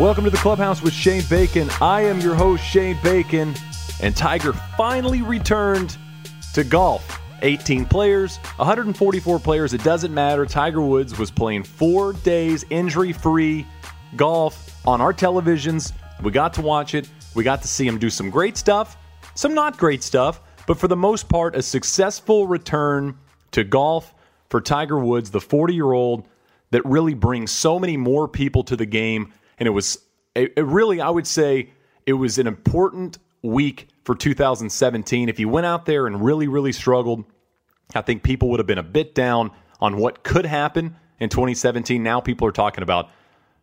Welcome to the clubhouse with Shane Bacon. I am your host, Shane Bacon, and Tiger finally returned to golf. 18 players, 144 players, it doesn't matter. Tiger Woods was playing four days injury free golf on our televisions. We got to watch it. We got to see him do some great stuff, some not great stuff, but for the most part, a successful return to golf for Tiger Woods, the 40 year old that really brings so many more people to the game and it was it, it really, I would say, it was an important week for 2017. If he went out there and really, really struggled, I think people would have been a bit down on what could happen in 2017. Now people are talking about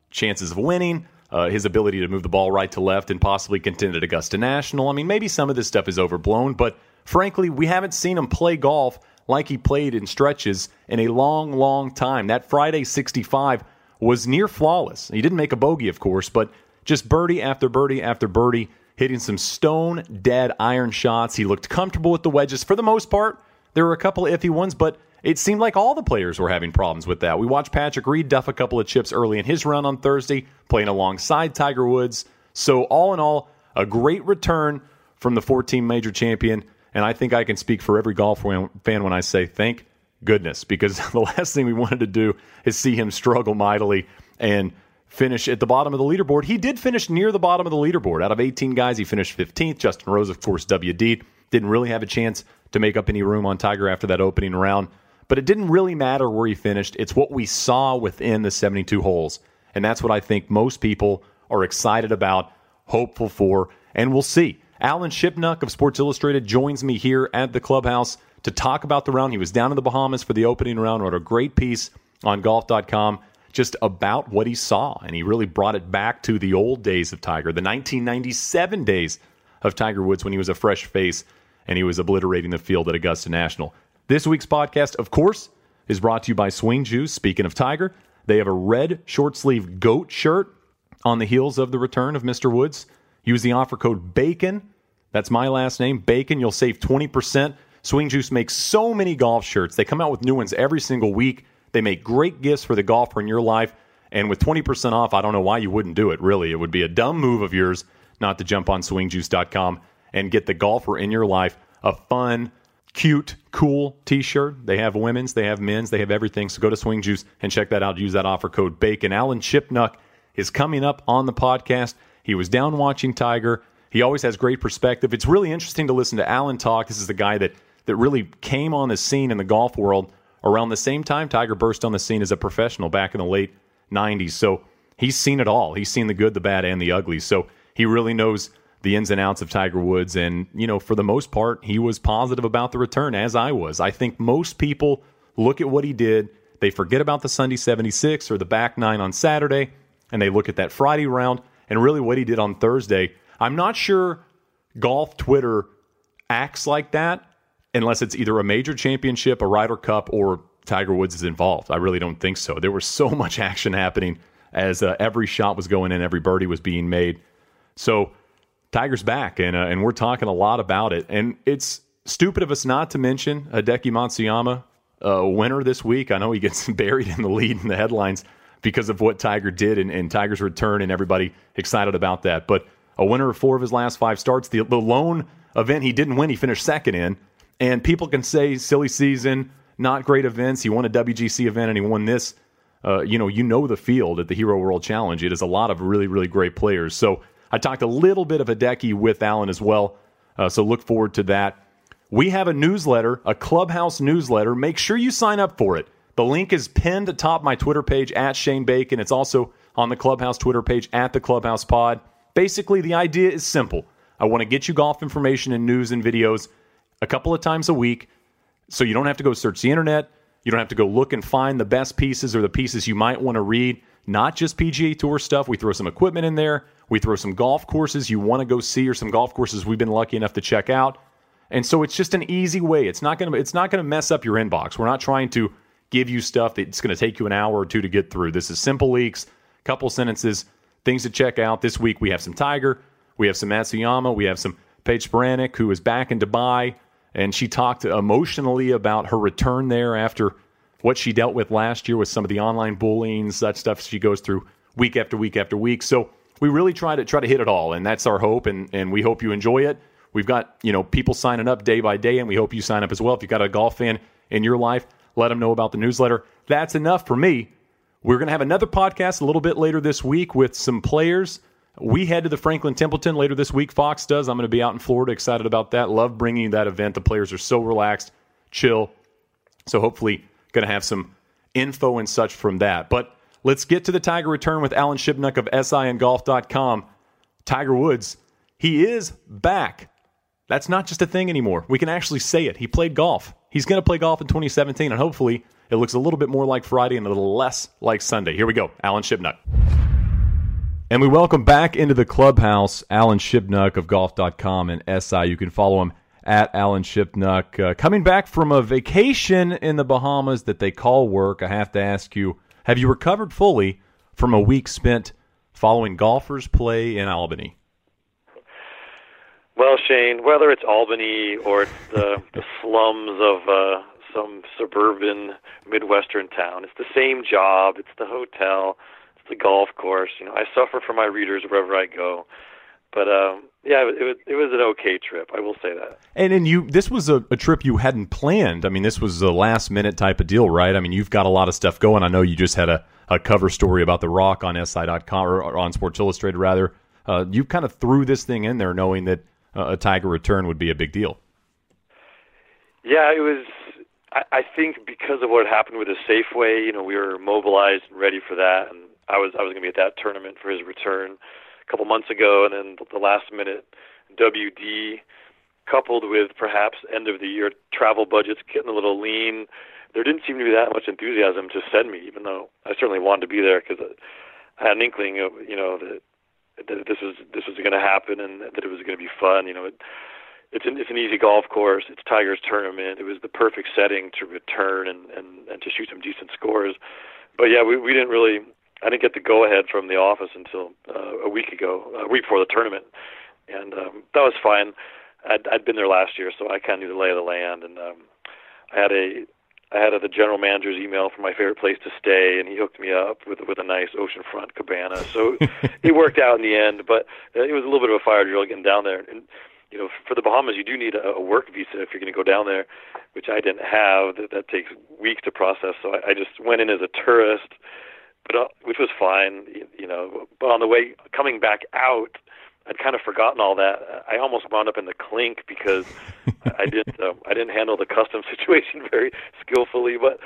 chances of winning, uh, his ability to move the ball right to left, and possibly contend at Augusta National. I mean, maybe some of this stuff is overblown, but frankly, we haven't seen him play golf like he played in stretches in a long, long time. That Friday 65 was near flawless. He didn't make a bogey, of course, but just birdie after birdie after birdie, hitting some stone dead iron shots. He looked comfortable with the wedges for the most part. There were a couple iffy ones, but it seemed like all the players were having problems with that. We watched Patrick Reed duff a couple of chips early in his run on Thursday, playing alongside Tiger Woods. So, all in all, a great return from the 14 major champion. And I think I can speak for every golf fan when I say thank goodness, because the last thing we wanted to do is see him struggle mightily and finish at the bottom of the leaderboard. He did finish near the bottom of the leaderboard. Out of 18 guys, he finished 15th. Justin Rose, of course, WD. Didn't really have a chance to make up any room on Tiger after that opening round. But it didn't really matter where he finished. It's what we saw within the 72 holes. And that's what I think most people are excited about, hopeful for, and we'll see. Alan Shipnuck of Sports Illustrated joins me here at the clubhouse to talk about the round. He was down in the Bahamas for the opening round, wrote a great piece on golf.com just about what he saw. And he really brought it back to the old days of Tiger, the 1997 days of Tiger Woods when he was a fresh face and he was obliterating the field at Augusta National. This week's podcast, of course, is brought to you by Swing Juice. Speaking of Tiger, they have a red short sleeve goat shirt on the heels of the return of Mr. Woods. Use the offer code BACON. That's my last name, BACON. You'll save 20% Swing Juice makes so many golf shirts. They come out with new ones every single week. They make great gifts for the golfer in your life. And with 20% off, I don't know why you wouldn't do it, really. It would be a dumb move of yours not to jump on swingjuice.com and get the golfer in your life a fun, cute, cool t shirt. They have women's, they have men's, they have everything. So go to Swing Juice and check that out. Use that offer code BACON. Alan Shipnuck is coming up on the podcast. He was down watching Tiger. He always has great perspective. It's really interesting to listen to Alan talk. This is the guy that that really came on the scene in the golf world around the same time Tiger burst on the scene as a professional back in the late 90s. So he's seen it all. He's seen the good, the bad, and the ugly. So he really knows the ins and outs of Tiger Woods. And, you know, for the most part, he was positive about the return, as I was. I think most people look at what he did, they forget about the Sunday 76 or the back nine on Saturday, and they look at that Friday round and really what he did on Thursday. I'm not sure golf Twitter acts like that unless it's either a major championship, a Ryder Cup, or Tiger Woods is involved. I really don't think so. There was so much action happening as uh, every shot was going in, every birdie was being made. So Tiger's back, and uh, and we're talking a lot about it. And it's stupid of us not to mention Hideki Matsuyama, a uh, winner this week. I know he gets buried in the lead in the headlines because of what Tiger did and, and Tiger's return, and everybody excited about that. But a winner of four of his last five starts. The, the lone event he didn't win, he finished second in. And people can say silly season, not great events. He won a WGC event and he won this. Uh, you know, you know the field at the Hero World Challenge. It is a lot of really, really great players. So I talked a little bit of Hideki with Alan as well. Uh, so look forward to that. We have a newsletter, a clubhouse newsletter. Make sure you sign up for it. The link is pinned atop my Twitter page at Shane Bacon. It's also on the Clubhouse Twitter page at the Clubhouse Pod. Basically, the idea is simple. I want to get you golf information and news and videos a couple of times a week so you don't have to go search the internet. You don't have to go look and find the best pieces or the pieces you might want to read. Not just PGA Tour stuff. We throw some equipment in there. We throw some golf courses you want to go see or some golf courses we've been lucky enough to check out. And so it's just an easy way. It's not going to it's not going to mess up your inbox. We're not trying to give you stuff that's going to take you an hour or two to get through. This is simple leaks, couple sentences, things to check out. This week we have some Tiger, we have some Matsuyama, we have some Paige Spiranac, who is back in Dubai and she talked emotionally about her return there after what she dealt with last year with some of the online bullying, such stuff she goes through week after week after week. So we really try to try to hit it all, and that's our hope, and and we hope you enjoy it. We've got you know people signing up day by day, and we hope you sign up as well. If you've got a golf fan in your life, let them know about the newsletter. That's enough for me. We're going to have another podcast a little bit later this week with some players. We head to the Franklin Templeton later this week. Fox does. I'm going to be out in Florida. Excited about that. Love bringing that event. The players are so relaxed, chill. So hopefully, going to have some info and such from that. But let's get to the Tiger return with Alan Shipnuck of SIandGolf.com. Tiger Woods, he is back. That's not just a thing anymore. We can actually say it. He played golf. He's going to play golf in 2017, and hopefully it looks a little bit more like Friday and a little less like Sunday. Here we go. Alan Shipnuck. And we welcome back into the clubhouse Alan Shipnuck of golf.com and SI. You can follow him at Alan Shipnuck. Uh, coming back from a vacation in the Bahamas that they call work, I have to ask you have you recovered fully from a week spent following golfers play in Albany? Well, Shane, whether it's Albany or it's the, the slums of uh, some suburban Midwestern town, it's the same job, it's the hotel, the golf course. You know, I suffer for my readers wherever I go. But um, yeah, it, it, it was an okay trip. I will say that. And and you, this was a, a trip you hadn't planned. I mean, this was a last minute type of deal, right? I mean, you've got a lot of stuff going. I know you just had a, a cover story about the Rock on SI.com or, or on Sports Illustrated, rather. Uh, you kind of threw this thing in there, knowing that uh, a Tiger return would be a big deal. Yeah, it was. I, I think because of what happened with the Safeway, you know, we were mobilized and ready for that, and I was I was going to be at that tournament for his return a couple months ago, and then the last minute WD, coupled with perhaps end of the year travel budgets getting a little lean, there didn't seem to be that much enthusiasm to send me, even though I certainly wanted to be there because I had an inkling of you know that that this was this was going to happen and that it was going to be fun. You know, it, it's an it's an easy golf course. It's Tiger's tournament. It was the perfect setting to return and and and to shoot some decent scores. But yeah, we we didn't really I didn't get the go ahead from the office until uh, a week ago, a week before the tournament, and um, that was fine. I'd, I'd been there last year, so I kind of knew the lay of the land, and um, I had a I had a, the general manager's email for my favorite place to stay, and he hooked me up with with a nice oceanfront cabana. So it worked out in the end, but it was a little bit of a fire drill getting down there. And you know, for the Bahamas, you do need a, a work visa if you're going to go down there, which I didn't have. That, that takes weeks to process. So I, I just went in as a tourist but uh, which was fine, you know. But on the way coming back out, I'd kind of forgotten all that. I almost wound up in the clink because I didn't uh, I didn't handle the custom situation very skillfully. But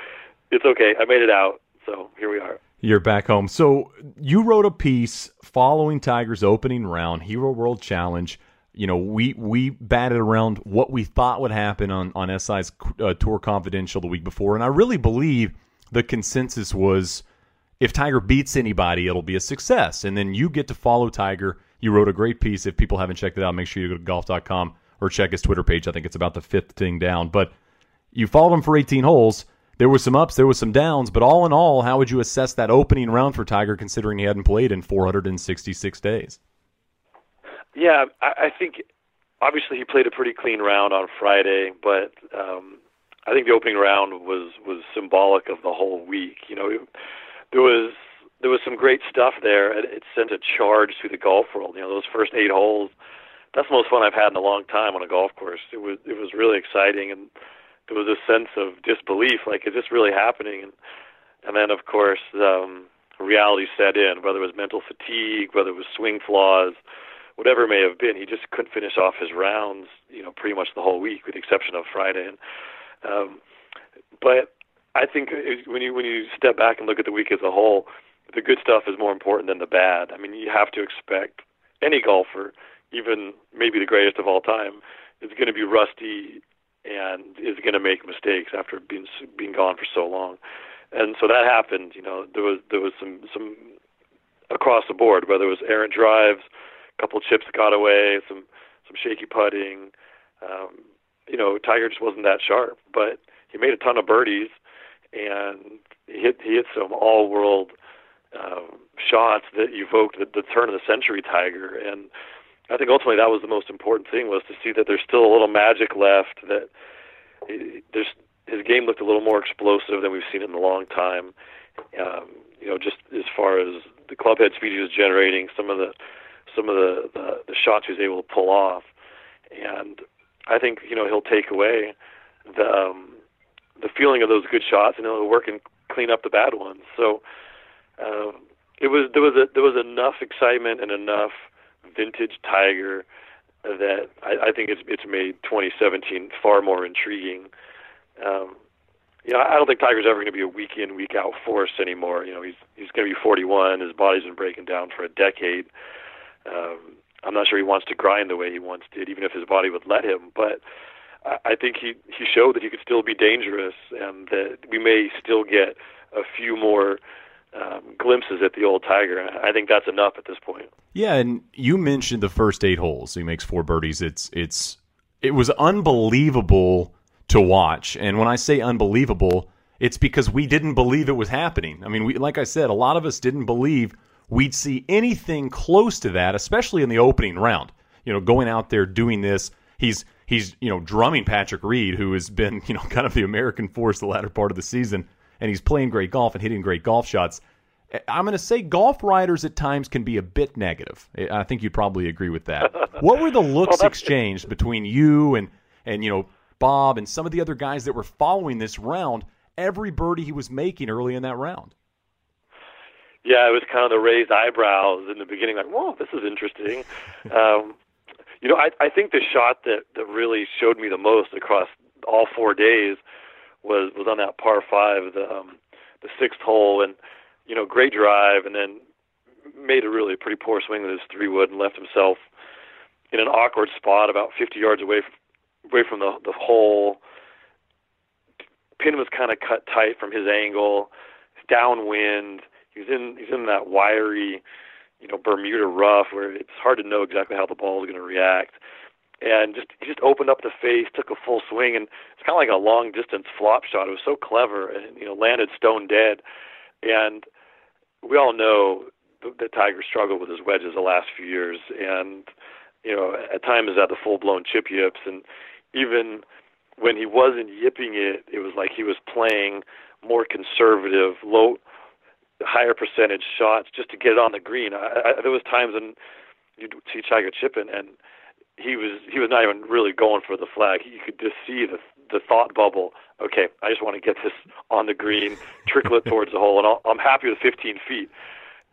it's okay. I made it out. So here we are. You're back home. So you wrote a piece following Tiger's opening round, Hero World Challenge. You know, we we batted around what we thought would happen on on SI's uh, Tour Confidential the week before, and I really believe the consensus was if Tiger beats anybody, it'll be a success. And then you get to follow Tiger. You wrote a great piece. If people haven't checked it out, make sure you go to golf.com or check his Twitter page. I think it's about the fifth thing down. But you followed him for 18 holes. There was some ups, there was some downs, but all in all, how would you assess that opening round for Tiger, considering he hadn't played in 466 days? Yeah, I, think obviously he played a pretty clean round on Friday, but um, I think the opening round was was symbolic of the whole week. You know, there was there was some great stuff there. It, it sent a charge through the golf world. You know, those first eight holes. That's the most fun I've had in a long time on a golf course. It was it was really exciting, and there was a sense of disbelief. Like, is this really happening? And and then of course um, reality set in. Whether it was mental fatigue, whether it was swing flaws, whatever it may have been, he just couldn't finish off his rounds. You know, pretty much the whole week, with the exception of Friday. And um, but I think when you when you step back and look at the week as a whole, the good stuff is more important than the bad. I mean, you have to expect any golfer, even maybe the greatest of all time, is going to be rusty and is going to make mistakes after being being gone for so long. And so that happened. You know, there was there was some some across the board, whether it was errant drives, a couple of chips got away, some some shaky putting. Um, you know, Tiger just wasn't that sharp, but he made a ton of birdies and he hit he hit some all world um, shots that evoked the, the turn of the century Tiger, and I think ultimately that was the most important thing was to see that there's still a little magic left. That he, there's his game looked a little more explosive than we've seen in a long time. Um, you know, just as far as the club head speed he was generating, some of the some of the, the the shots he was able to pull off, and I think you know he'll take away the um, the feeling of those good shots and it'll work and clean up the bad ones. So um, it was there was a, there was enough excitement and enough vintage Tiger that I, I think it's it's made 2017 far more intriguing. Um, you know, I don't think Tiger's ever going to be a week in, week out force anymore. You know, he's he's going to be 41. His body's been breaking down for a decade. Um, I'm not sure he wants to grind the way he once did, even if his body would let him. But I, think he he showed that he could still be dangerous, and that we may still get a few more um, glimpses at the old Tiger. I think that's enough at this point. Yeah, and you mentioned the first eight holes. He makes four birdies. It's it's it was unbelievable to watch. And when I say unbelievable, it's because we didn't believe it was happening. I mean, we, like I said, a lot of us didn't believe we'd see anything close to that, especially in the opening round. You know, going out there doing this, he's he's you know drumming Patrick Reed, who has been you know kind of the American force the latter part of the season, and he's playing great golf and hitting great golf shots. I'm going to say golf writers at times can be a bit negative. I think you'd probably agree with that. what were the looks well, exchanged between you and and you know Bob and some of the other guys that were following this round, every birdie he was making early in that round. Yeah, it was kind of the raised eyebrows in the beginning, like, whoa, this is interesting. um, you know, I, I think the shot that, that really showed me the most across all four days was was on that par five, the um, the sixth hole, and you know, great drive, and then made a really pretty poor swing with his three wood and left himself in an awkward spot about 50 yards away from, away from the the hole. Pin was kind of cut tight from his angle. Downwind. He's in he's in that wiry, you know, Bermuda rough where it's hard to know exactly how the ball is going to react. And just he just opened up the face, took a full swing, and it's kind of like a long distance flop shot. It was so clever, and you know, landed stone dead. And we all know that Tiger struggled with his wedges the last few years, and you know, at times at the full blown chip yips, and even when he wasn't yipping it, it was like he was playing more conservative, low, higher percentage shots just to get it on the green. I, I, there was times when you'd see Tiger chipping, and he was he was not even really going for the flag. You could just see the the thought bubble. Okay, I just want to get this on the green, trickle it towards the hole, and I'll, I'm happy with 15 feet.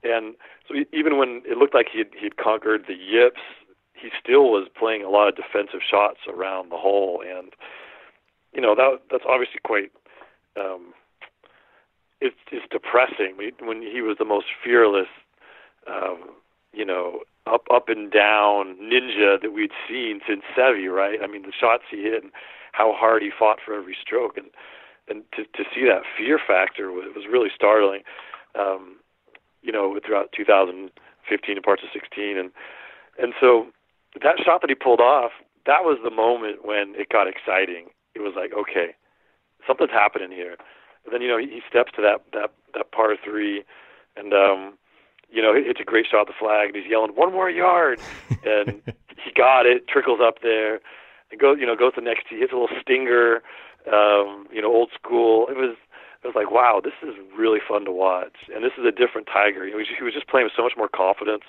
And so even when it looked like he'd he'd conquered the yips he still was playing a lot of defensive shots around the hole, and you know that that's obviously quite. Um, it's it's depressing when he was the most fearless, um, you know, up up and down ninja that we'd seen since Seve, right? I mean, the shots he hit and how hard he fought for every stroke, and and to to see that fear factor was, was really startling. Um, you know, throughout 2015 and parts of 16, and and so that shot that he pulled off, that was the moment when it got exciting. It was like, okay, something's happening here. And then you know he, he steps to that that that par three, and um, you know it's a great shot at the flag, and he's yelling one more yard, and he got it, trickles up there, and goes you know goes to the next tee, hits a little stinger, um, you know old school. It was it was like wow, this is really fun to watch, and this is a different Tiger. You know, he was just playing with so much more confidence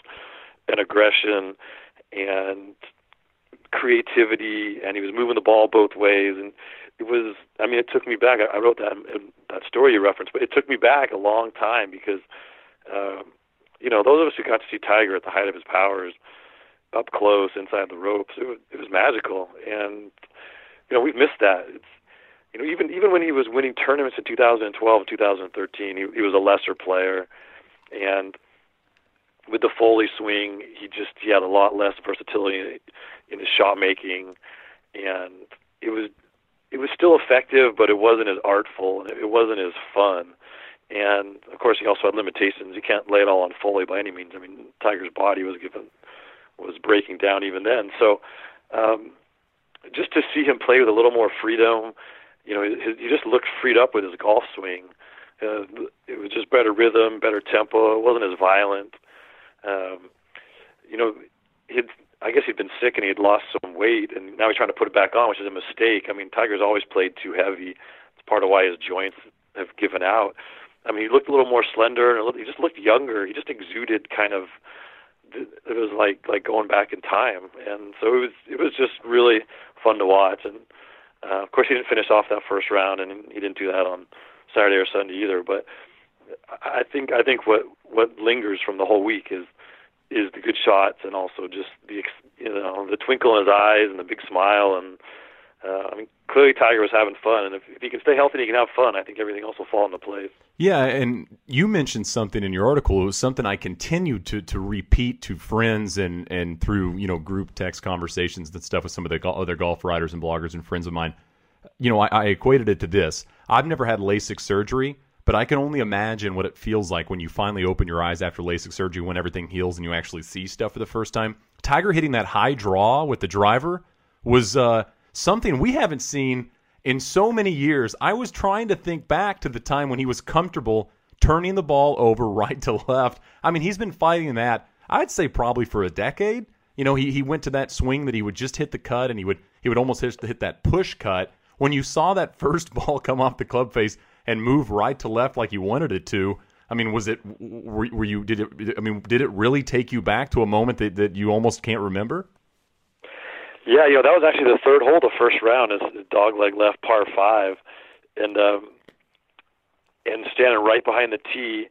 and aggression and creativity, and he was moving the ball both ways, and it was. I mean, it took me back. I, I wrote that in that story you referenced, but it took me back a long time because, um, you know, those of us who got to see Tiger at the height of his powers, up close inside the ropes, it was it was magical, and you know we've missed that. It's you know even even when he was winning tournaments in 2012 and 2013, he, he was a lesser player, and with the Foley swing, he just he had a lot less versatility in his shot making, and it was it was still effective, but it wasn't as artful and it wasn't as fun. And of course, he also had limitations. You can't lay it all on Foley by any means. I mean, Tiger's body was given was breaking down even then. So, um, just to see him play with a little more freedom, you know, he, he just looked freed up with his golf swing. Uh, it was just better rhythm, better tempo. It wasn't as violent. Um, you know, he'd I guess he'd been sick and he'd lost some weight, and now he's trying to put it back on, which is a mistake. I mean, Tiger's always played too heavy. It's part of why his joints have given out. I mean, he looked a little more slender, and he just looked younger. He just exuded kind of. It was like like going back in time, and so it was it was just really fun to watch. And uh, of course, he didn't finish off that first round, and he didn't do that on Saturday or Sunday either. But I think I think what what lingers from the whole week is is the good shots and also just the you know the twinkle in his eyes and the big smile and uh, I mean clearly Tiger was having fun and if, if he can stay healthy and he can have fun I think everything else will fall into place. Yeah, and you mentioned something in your article. It was something I continued to to repeat to friends and and through you know group text conversations and stuff with some of the other golf writers and bloggers and friends of mine. You know, I, I equated it to this. I've never had LASIK surgery, but I can only imagine what it feels like when you finally open your eyes after LASIK surgery when everything heals and you actually see stuff for the first time. Tiger hitting that high draw with the driver was uh, something we haven't seen in so many years. I was trying to think back to the time when he was comfortable turning the ball over right to left. I mean, he's been fighting that, I'd say probably for a decade. You know, he, he went to that swing that he would just hit the cut and he would he would almost hit, hit that push cut. When you saw that first ball come off the club face and move right to left like you wanted it to, I mean, was it were, were you did it? I mean, did it really take you back to a moment that, that you almost can't remember? Yeah, you know that was actually the third hole, the first round, is dog leg left par five, and um, and standing right behind the tee,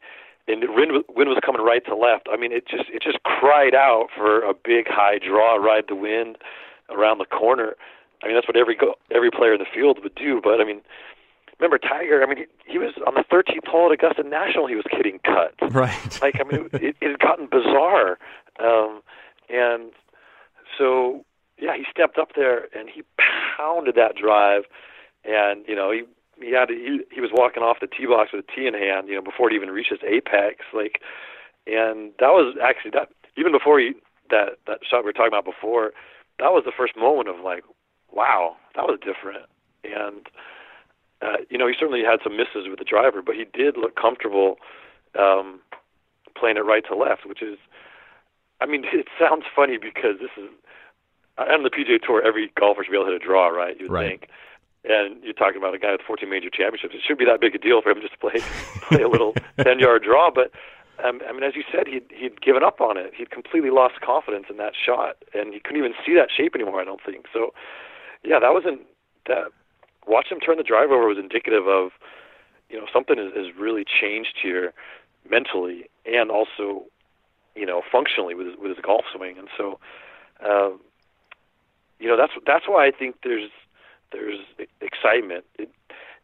and wind wind was coming right to left. I mean, it just it just cried out for a big high draw, ride the wind around the corner. I mean, that's what every every player in the field would do. But I mean, remember Tiger? I mean, he, he was on the 13th hole at Augusta National. He was hitting cuts. Right. like I mean, it, it had gotten bizarre, um, and so yeah, he stepped up there and he pounded that drive, and you know he he had he he was walking off the tee box with a tee in hand, you know, before it even reached its apex, like, and that was actually that even before he that that shot we were talking about before, that was the first moment of like, wow, that was different, and uh, you know, he certainly had some misses with the driver, but he did look comfortable um, playing it right to left, which is, I mean, it sounds funny because this is on the PGA Tour, every golfer should be able to hit a draw, right? You'd right. think. And you're talking about a guy with 14 major championships. It shouldn't be that big a deal for him just to play play a little 10 yard draw. But um, I mean, as you said, he'd he'd given up on it. He'd completely lost confidence in that shot, and he couldn't even see that shape anymore. I don't think so. Yeah, that wasn't that watch him turn the drive over was indicative of, you know, something has, has really changed here mentally and also, you know, functionally with his, with his golf swing. And so, um, you know, that's that's why I think there's there's excitement. It,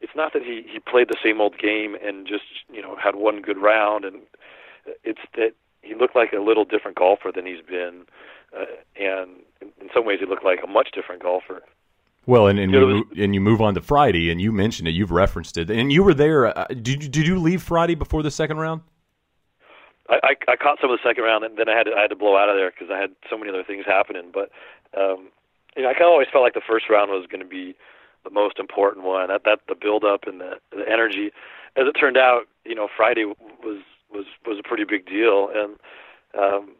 it's not that he he played the same old game and just you know had one good round, and it's that he looked like a little different golfer than he's been, uh, and in some ways he looked like a much different golfer. Well, and and you, know, and you move on to Friday, and you mentioned it. You've referenced it, and you were there. Uh, did you, did you leave Friday before the second round? I, I, I caught some of the second round, and then I had to, I had to blow out of there because I had so many other things happening. But um, you know, I kind of always felt like the first round was going to be the most important one. That that the build up and the, the energy. As it turned out, you know, Friday was was was a pretty big deal, and um,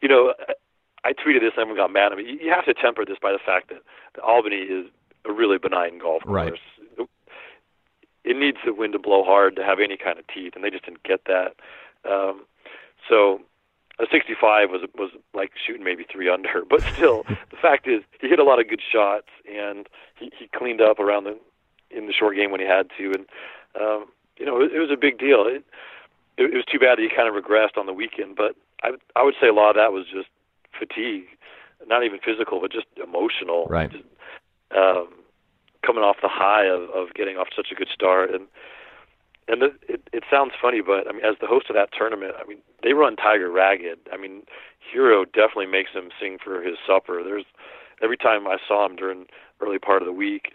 you know, I tweeted this and everyone got mad at me. You have to temper this by the fact that, Albany is a really benign golf course. Right. It needs the wind to blow hard to have any kind of teeth, and they just didn't get that. Um, so a 65 was was like shooting maybe three under, but still, the fact is he hit a lot of good shots and he he cleaned up around the in the short game when he had to, and um, you know it, it was a big deal. It, it, it was too bad that he kind of regressed on the weekend, but I I would say a lot of that was just fatigue, not even physical, but just emotional. Right. Just, um, coming off the high of, of getting off such a good start, and and the, it it sounds funny, but I mean, as the host of that tournament, I mean, they run Tiger ragged. I mean, Hero definitely makes him sing for his supper. There's every time I saw him during early part of the week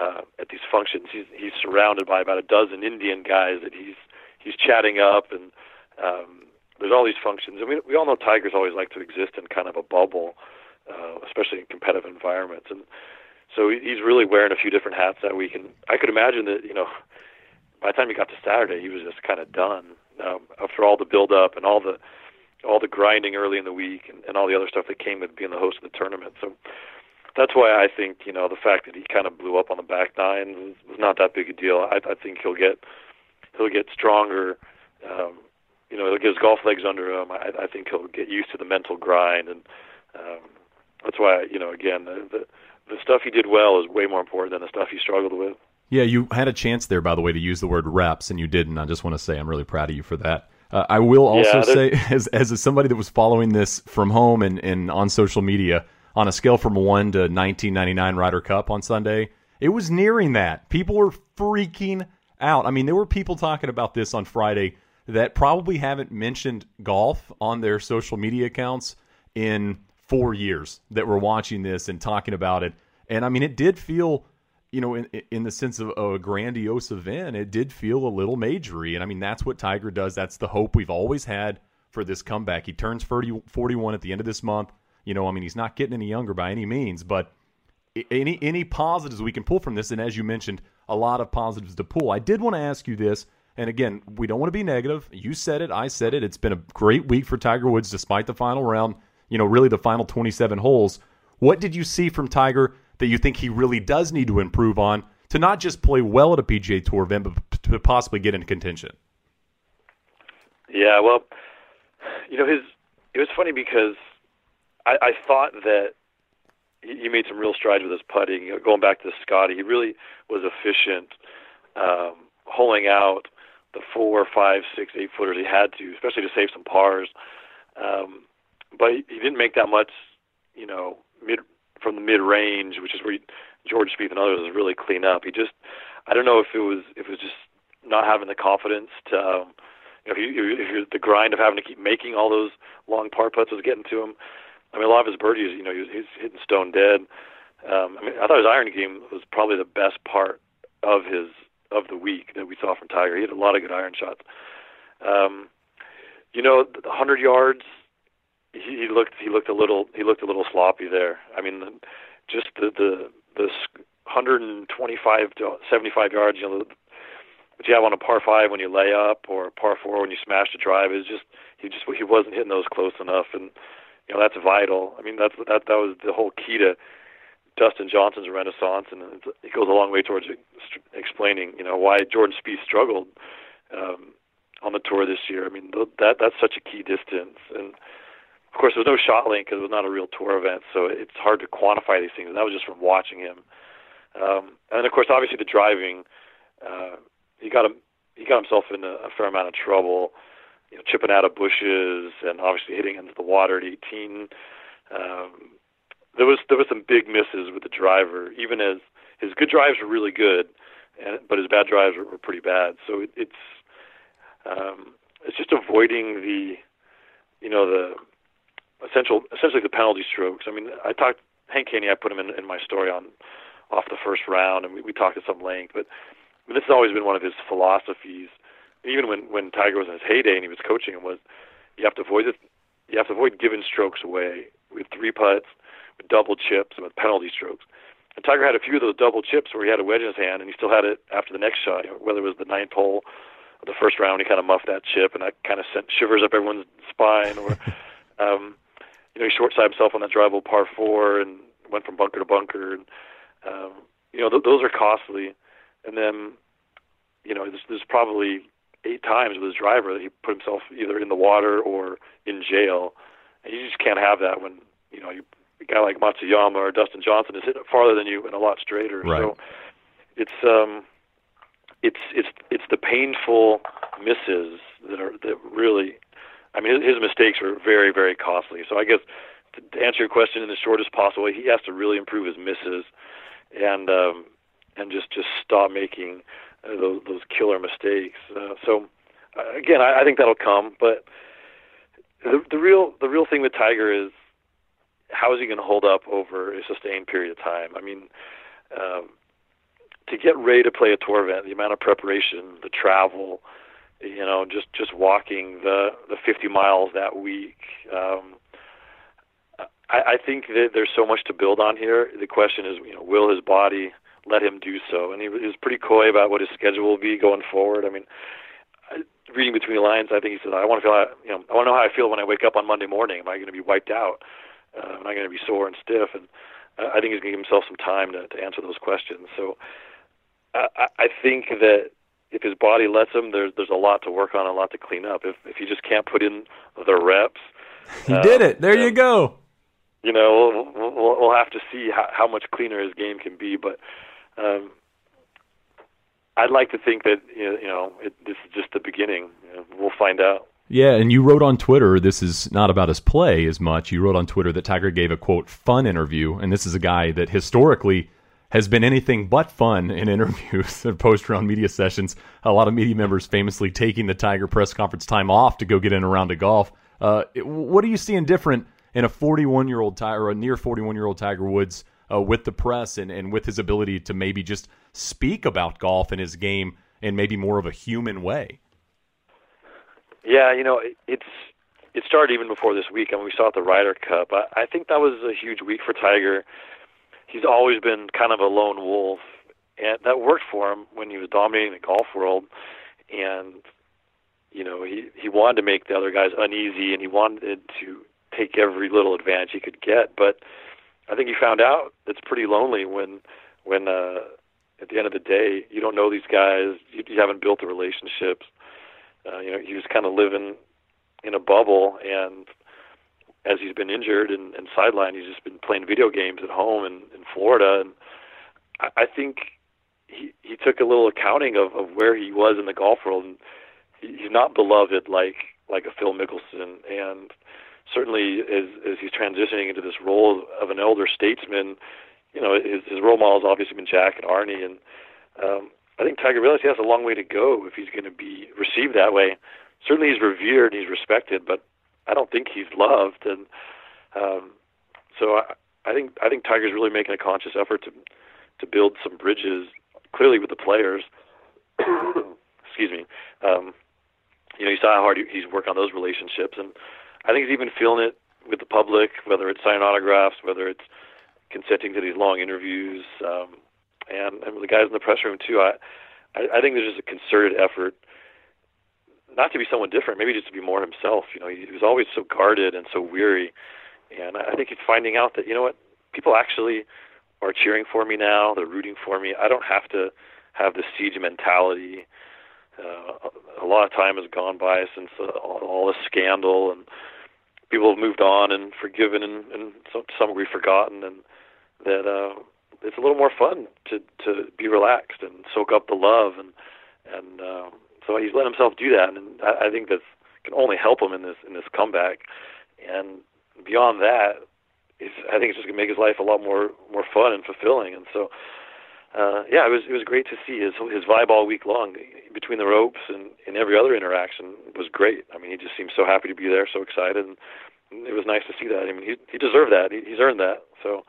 uh, at these functions, he's he's surrounded by about a dozen Indian guys that he's he's chatting up and um, there's all these functions, and we we all know Tiger's always like to exist in kind of a bubble, uh, especially in competitive environments, and so he's really wearing a few different hats that week. And I could imagine that you know, by the time he got to Saturday, he was just kind of done um, after all the build up and all the all the grinding early in the week and, and all the other stuff that came with being the host of the tournament. So that's why I think you know the fact that he kind of blew up on the back nine was, was not that big a deal. I, I think he'll get he'll get stronger. Um, you know, he'll get his golf legs under him. I, I think he'll get used to the mental grind, and um, that's why you know, again, the, the the stuff he did well is way more important than the stuff he struggled with. Yeah, you had a chance there, by the way, to use the word reps, and you didn't. I just want to say I'm really proud of you for that. Uh, I will also yeah, say, as as somebody that was following this from home and, and on social media, on a scale from one to 1999 Ryder Cup on Sunday, it was nearing that. People were freaking out. I mean, there were people talking about this on Friday that probably haven't mentioned golf on their social media accounts in four years that were watching this and talking about it. And I mean, it did feel you know, in in the sense of a grandiose event, it did feel a little majory. And I mean, that's what Tiger does. That's the hope we've always had for this comeback. He turns 30, 41 at the end of this month. You know, I mean, he's not getting any younger by any means, but any any positives we can pull from this, and as you mentioned, a lot of positives to pull. I did want to ask you this, and again, we don't want to be negative. You said it, I said it. It's been a great week for Tiger Woods, despite the final round. You know, really the final twenty seven holes. What did you see from Tiger that you think he really does need to improve on to not just play well at a PGA Tour event, but to possibly get into contention? Yeah, well, you know, his it was funny because I, I thought that he, made some real strides with his putting. Going back to Scotty, he really was efficient, um, holing out the four, five, six, eight footers he had to, especially to save some pars. Um, but he, he didn't make that much, you know, mid from the mid range, which is where he, George Spieth and others really clean up. He just, I don't know if it was if it was just not having the confidence to, um, you know, if, you, if you're the grind of having to keep making all those long par putts was getting to him. I mean, a lot of his birdies, you know, he was, he's hitting stone dead. Um, I mean, I thought his iron game was probably the best part of his of the week that we saw from Tiger. He had a lot of good iron shots. Um, you know, the hundred yards he, he looked he looked a little he looked a little sloppy there. I mean, the, just the the the 125 to 75 yards, you know, what you have on a par five when you lay up or a par four when you smash the drive is just he just he wasn't hitting those close enough, and you know that's vital. I mean, that's that that was the whole key to Dustin Johnson's renaissance, and it goes a long way towards explaining you know why Jordan Spieth struggled um, on the tour this year. I mean, that that's such a key distance and of course, there was no shot link because it was not a real tour event, so it's hard to quantify these things. And that was just from watching him. Um, and then, of course, obviously the driving. Uh, he got him. He got himself in a, a fair amount of trouble. You know, chipping out of bushes and obviously hitting into the water at 18. Um, there was there was some big misses with the driver. Even as his good drives were really good, and but his bad drives were, were pretty bad. So it, it's um, it's just avoiding the you know the essential essentially the penalty strokes. I mean, I talked Hank Haney. I put him in, in my story on off the first round, and we, we talked at some length. But I mean, this has always been one of his philosophies. Even when when Tiger was in his heyday and he was coaching him, was you have to avoid it. You have to avoid giving strokes away with three putts, double chips, with penalty strokes. And Tiger had a few of those double chips where he had a wedge in his hand, and he still had it after the next shot. You know, whether it was the ninth hole, or the first round, he kind of muffed that chip, and that kind of sent shivers up everyone's spine. Or um, you know, he short side himself on that drivable par four and went from bunker to bunker. And, um, you know, th- those are costly. And then, you know, there's, there's probably eight times with his driver that he put himself either in the water or in jail. And you just can't have that when, you know, you, a guy like Matsuyama or Dustin Johnson is hitting farther than you and a lot straighter. Right. So it's, um, it's, it's, it's the painful misses that are, that really I mean, his, mistakes were very, very costly. So I guess to answer your question in the shortest possible way, he has to really improve his misses, and um, and just just stop making uh, those those killer mistakes. Uh, so uh, again, I, I think that'll come, but the the real the real thing with Tiger is how is he going to hold up over a sustained period of time? I mean. Um, to get ready to play a tour event, the amount of preparation, the travel, you know, just just walking the the 50 miles that week. Um, I, I think that there's so much to build on here. The question is, you know, will his body let him do so? And he was pretty coy about what his schedule will be going forward. I mean, reading between the lines, I think he said, "I want to feel, you know, I want to know how I feel when I wake up on Monday morning. Am I going to be wiped out? Uh, am I going to be sore and stiff?" And uh, I think he's going to give himself some time to, to answer those questions. So, uh, I, I think that if his body lets him, there's there's a lot to work on, a lot to clean up. If if he just can't put in the reps, he uh, did it. There you go. You know, we'll, we'll, we'll have to see how, how much cleaner his game can be, but um, I'd like to think that you know it, this is just the beginning. You know, we'll find out. Yeah, and you wrote on Twitter, this is not about his play as much. You wrote on Twitter that Tiger gave a quote fun interview, and this is a guy that historically has been anything but fun in interviews and post round media sessions. A lot of media members famously taking the Tiger press conference time off to go get in a round of golf. Uh, what are you seeing different in a 41 year old Tiger, or a near 41 year old Tiger Woods, uh, with the press and, and with his ability to maybe just speak about golf and his game in maybe more of a human way? Yeah, you know, it's it started even before this week. I mean, we saw at the Ryder Cup. I, I think that was a huge week for Tiger he's always been kind of a lone wolf, and that worked for him when he was dominating the golf world. And you know, he he wanted to make the other guys uneasy, and he wanted to take every little advantage he could get. But I think he found out it's pretty lonely when when uh, at the end of the day you don't know these guys, you, you haven't built the relationships. Uh, you know, he was kind of living in a bubble, and as he's been injured and, and sidelined, he's just been playing video games at home in, in Florida. And I, I think he he took a little accounting of, of where he was in the golf world. And he, he's not beloved like like a Phil Mickelson, and certainly as as he's transitioning into this role of an elder statesman, you know his his role has obviously been Jack and Arnie, and um, I think Tiger he has a long way to go if he's going to be received that way. Certainly, he's revered he's respected, but I don't think he's loved, and um, so I, I think I think Tiger's really making a conscious effort to to build some bridges, clearly with the players. Excuse me. Um, you know, you saw how hard he's worked on those relationships, and I think he's even feeling it with the public, whether it's signing autographs, whether it's consenting to these long interviews, um, and and the guys in the press room too. I I, I think there's just a concerted effort not to be someone different, maybe just to be more himself. You know, he, he was always so guarded and so weary, and I think he's finding out that you know what, people actually are cheering for me now. They're rooting for me. I don't have to have the siege mentality. Uh, a lot of time has gone by since uh, all, all this scandal, and people have moved on and forgiven, and, and some, some degree forgotten, and that uh, it's a little more fun to to be relaxed and soak up the love and and um, so he's let himself do that, and I, I think that can only help him in this in this comeback. And beyond that, it's, I think it's just gonna make his life a lot more more fun and fulfilling. And so, uh, yeah, it was it was great to see his his vibe all week long between the ropes and and every other interaction was great. I mean, he just seemed so happy to be there, so excited, and it was nice to see that. I mean, he he deserved that. He, he's earned that. So.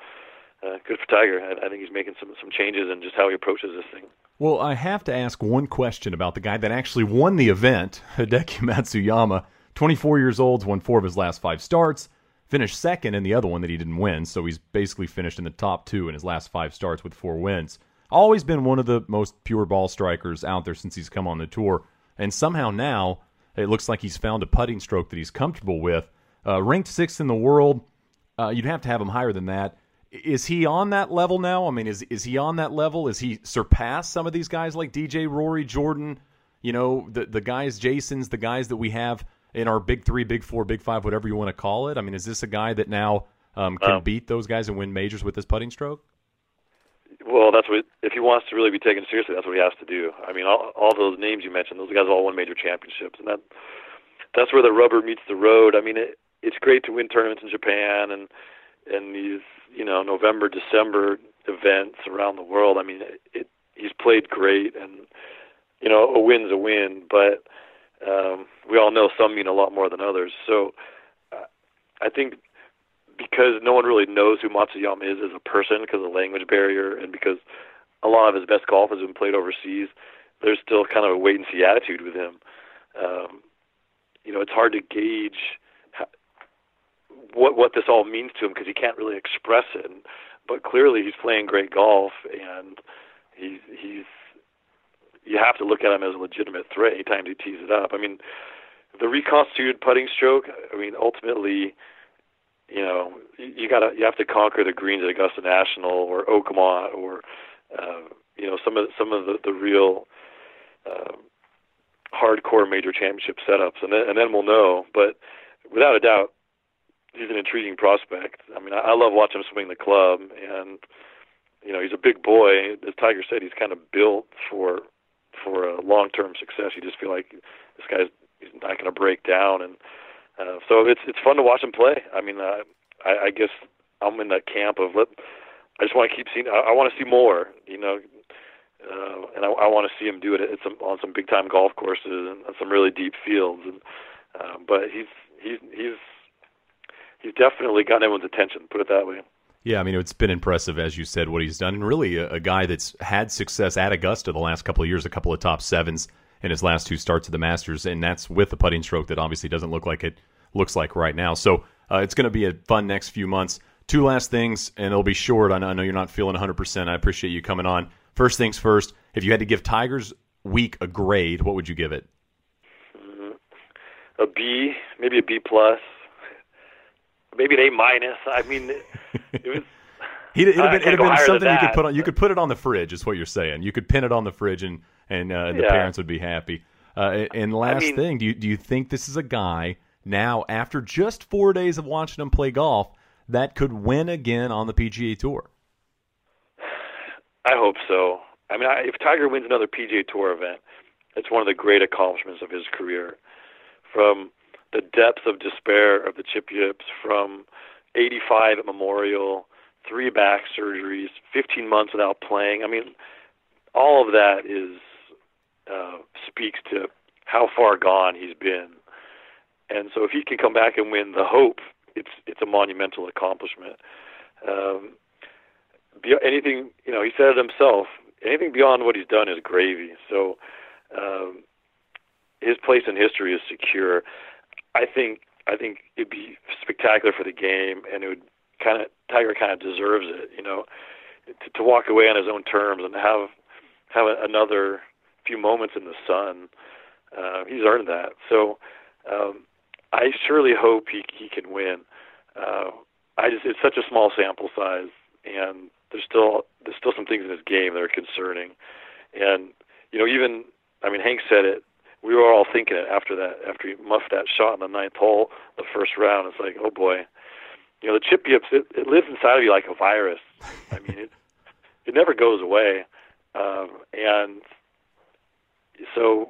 Uh, good for Tiger. I, I think he's making some some changes in just how he approaches this thing. Well, I have to ask one question about the guy that actually won the event, Hideki Matsuyama. 24 years old, won four of his last five starts, finished second in the other one that he didn't win, so he's basically finished in the top two in his last five starts with four wins. Always been one of the most pure ball strikers out there since he's come on the tour, and somehow now it looks like he's found a putting stroke that he's comfortable with. Uh, ranked sixth in the world, uh, you'd have to have him higher than that is he on that level now? I mean, is is he on that level? Is he surpassed some of these guys like DJ, Rory, Jordan? You know, the the guys, Jason's, the guys that we have in our big three, big four, big five, whatever you want to call it. I mean, is this a guy that now um, can um, beat those guys and win majors with his putting stroke? Well, that's what if he wants to really be taken seriously, that's what he has to do. I mean, all, all those names you mentioned, those guys all won major championships, and that that's where the rubber meets the road. I mean, it, it's great to win tournaments in Japan and and these you know November December events around the world. I mean, it, it he's played great, and you know a win's a win, but um, we all know some mean a lot more than others. So uh, I think because no one really knows who Matsuyama is as a person because of the language barrier, and because a lot of his best golf has been played overseas, there's still kind of a wait and see attitude with him. Um, you know, it's hard to gauge what what this all means to him because he can't really express it. But clearly, he's playing great golf, and he's he's you have to look at him as a legitimate threat anytime he tees it up. I mean, the reconstituted putting stroke. I mean, ultimately, you know, you gotta you have to conquer the greens at Augusta National or Oakmont or uh, you know some of some of the, the real uh, hardcore major championship setups, and then, and then we'll know. But without a doubt, he's an intriguing prospect. I mean, I, I love watching him swing the club, and you know, he's a big boy. As Tiger said, he's kind of built for for a long-term success. You just feel like this guy's he's not going to break down, and uh, so it's it's fun to watch him play. I mean, uh, I, I guess I'm in that camp of let. I just want to keep seeing. I, I want to see more. You know, uh, and I, I want to see him do it at some on some big time golf courses and some really deep fields. And uh, but he's he's he's he's definitely gotten everyone's attention. Put it that way. Yeah, I mean it's been impressive as you said what he's done, and really a, a guy that's had success at Augusta the last couple of years, a couple of top sevens in his last two starts at the Masters, and that's with a putting stroke that obviously doesn't look like it looks like right now. So uh, it's going to be a fun next few months. Two last things, and it'll be short. I know, I know you're not feeling 100%. I appreciate you coming on. First things first, if you had to give Tiger's week a grade, what would you give it? Mm-hmm. A B, maybe a B plus, maybe an A minus. I mean, it was. He'd, it'd have been, it'd been something you could put on. You could put it on the fridge. Is what you're saying. You could pin it on the fridge, and and uh, the yeah. parents would be happy. Uh, and last I mean, thing, do you do you think this is a guy now after just four days of watching him play golf that could win again on the PGA Tour? I hope so. I mean, I, if Tiger wins another PGA Tour event, it's one of the great accomplishments of his career. From the depths of despair of the chip yips, from 85 at Memorial, three back surgeries, 15 months without playing. I mean, all of that is uh, speaks to how far gone he's been. And so, if he can come back and win the Hope, it's it's a monumental accomplishment. Um, anything, you know, he said it himself. Anything beyond what he's done is gravy. So, um, his place in history is secure. I think I think it'd be spectacular for the game, and it would kind of Tiger kind of deserves it. You know, to, to walk away on his own terms and have have another few moments in the sun. Uh, he's earned that. So um, I surely hope he he can win. Uh, I just it's such a small sample size, and there's still there's still some things in his game that are concerning. And you know, even I mean, Hank said it. We were all thinking it after that after he muffed that shot in the ninth hole, the first round. It's like, oh boy, you know, the chip yips it, it lives inside of you like a virus. I mean, it it never goes away. Um, and so,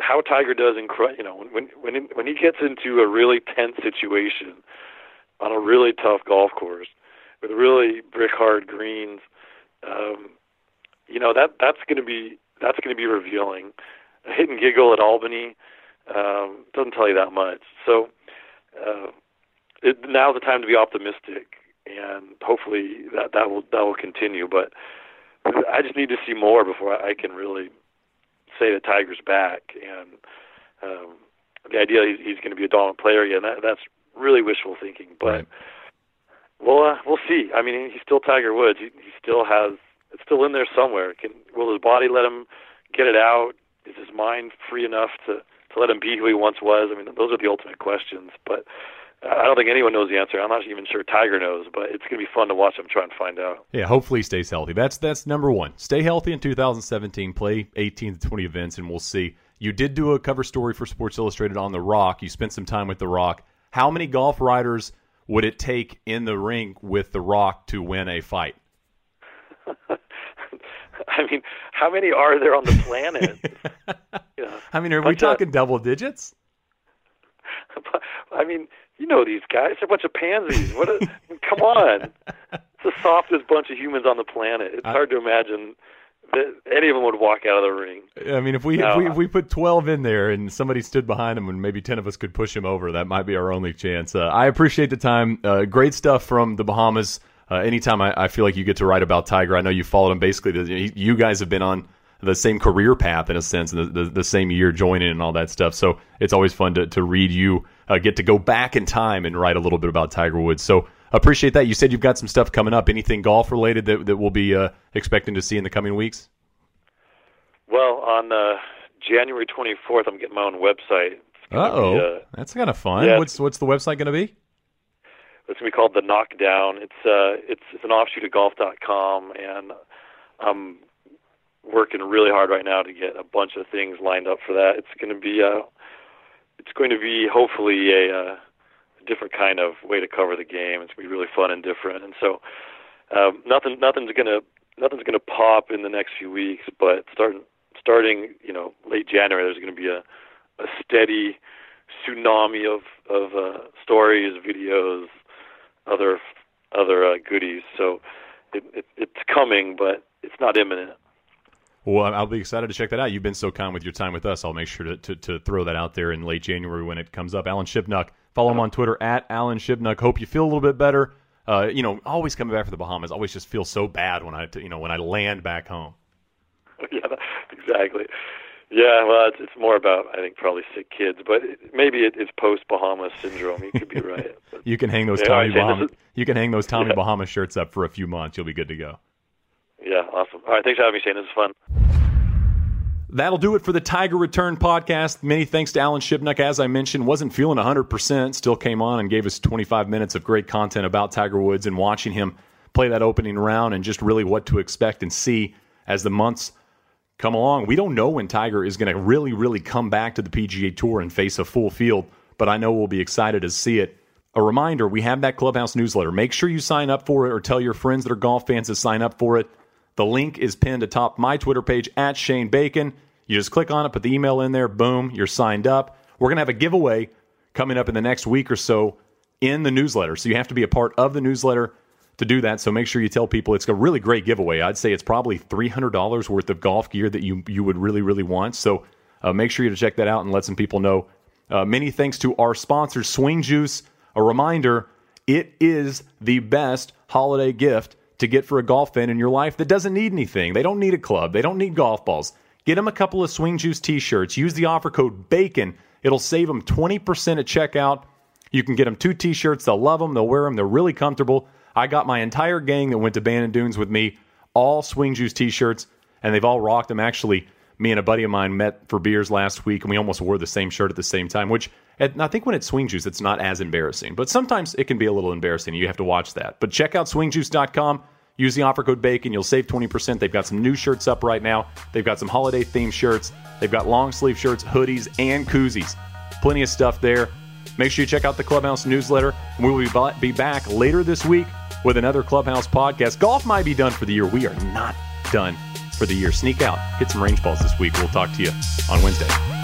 how Tiger does, incre- you know, when when he, when he gets into a really tense situation on a really tough golf course with really brick hard greens, um, you know that that's going to be that's going to be revealing. A hit and giggle at Albany um, doesn't tell you that much. So uh, it, now's the time to be optimistic, and hopefully that that will that will continue. But I just need to see more before I can really say that Tiger's back. And um, the idea he's, he's going to be a dominant player again, that, that's really wishful thinking. But right. we'll uh, we'll see. I mean, he's still Tiger Woods. He, he still has it's still in there somewhere. Can will his body let him get it out? Is his mind free enough to to let him be who he once was? I mean, those are the ultimate questions. But I don't think anyone knows the answer. I'm not even sure Tiger knows, but it's going to be fun to watch him try and find out. Yeah, hopefully he stays healthy. That's that's number one. Stay healthy in 2017. Play 18 to 20 events, and we'll see. You did do a cover story for Sports Illustrated on The Rock. You spent some time with The Rock. How many golf riders would it take in the ring with The Rock to win a fight? I mean, how many are there on the planet? I mean, are we talking double digits? I mean, you know these guys. They're a bunch of pansies. What? A, come on. It's the softest bunch of humans on the planet. It's hard to imagine that any of them would walk out of the ring. I mean, if we, no. if we if we put twelve in there and somebody stood behind him and maybe ten of us could push him over, that might be our only chance. Uh, I appreciate the time. Uh, great stuff from the Bahamas. Uh, anytime I, I, feel like you get to write about Tiger, I know you followed him. Basically, you guys have been on the same career path in a sense, the, the, the same year joining and all that stuff. So it's always fun to to read you uh, get to go back in time and write a little bit about Tiger Woods. So appreciate that. You said you've got some stuff coming up. Anything golf related that, that we'll be uh, expecting to see in the coming weeks? Well, on uh, January 24th, I'm getting my own website. Uh oh, that's kind of fun. Yeah, what's what's the website going to be? It's to be called the Knockdown. It's uh, it's it's an offshoot of golf.com, and I'm working really hard right now to get a bunch of things lined up for that. It's to be uh, it's going to be hopefully a, uh, a different kind of way to cover the game. It's to be really fun and different. And so um, nothing nothing's to nothing's to pop in the next few weeks, but starting starting you know late January, there's to be a a steady tsunami of of uh, stories, videos, other other uh, goodies. So it, it, it's coming, but it's not imminent. Well, I'll be excited to check that out. You've been so kind with your time with us. I'll make sure to, to, to throw that out there in late January when it comes up. Alan Shipnuck. Follow him on Twitter at Alan Shipnuck. Hope you feel a little bit better. Uh, you know, always coming back from the Bahamas. Always just feel so bad when I, you know, when I land back home. yeah, exactly. Yeah, well, it's, it's more about I think probably sick kids, but maybe it, it's post Bahamas syndrome. You could be right. But, you can hang those Tommy Bahama. Is, you can hang those Tommy yeah. Bahama shirts up for a few months. You'll be good to go. Yeah, awesome. All right, thanks for having me, Shane. This is fun. That'll do it for the Tiger Return podcast. Many thanks to Alan Shipnuck. As I mentioned, wasn't feeling 100%, still came on and gave us 25 minutes of great content about Tiger Woods and watching him play that opening round and just really what to expect and see as the months come along. We don't know when Tiger is going to really, really come back to the PGA Tour and face a full field, but I know we'll be excited to see it. A reminder we have that Clubhouse newsletter. Make sure you sign up for it or tell your friends that are golf fans to sign up for it. The link is pinned atop my Twitter page at Shane Bacon. You just click on it, put the email in there, boom, you're signed up. We're going to have a giveaway coming up in the next week or so in the newsletter. So you have to be a part of the newsletter to do that. So make sure you tell people it's a really great giveaway. I'd say it's probably $300 worth of golf gear that you, you would really, really want. So uh, make sure you to check that out and let some people know. Uh, many thanks to our sponsor, Swing Juice. A reminder it is the best holiday gift to get for a golf fan in your life that doesn't need anything. They don't need a club, they don't need golf balls. Get them a couple of Swing Juice t shirts. Use the offer code BACON. It'll save them 20% at checkout. You can get them two t shirts. They'll love them, they'll wear them, they're really comfortable. I got my entire gang that went to Bandon Dunes with me, all Swing Juice t-shirts, and they've all rocked them. Actually, me and a buddy of mine met for beers last week, and we almost wore the same shirt at the same time. Which I think when it's Swing Juice, it's not as embarrassing, but sometimes it can be a little embarrassing. You have to watch that. But check out swingjuice.com. Use the offer code BACON. You'll save 20%. They've got some new shirts up right now. They've got some holiday themed shirts. They've got long sleeve shirts, hoodies, and koozies. Plenty of stuff there. Make sure you check out the Clubhouse newsletter. We will be back later this week with another Clubhouse podcast. Golf might be done for the year. We are not done for the year. Sneak out, hit some range balls this week. We'll talk to you on Wednesday.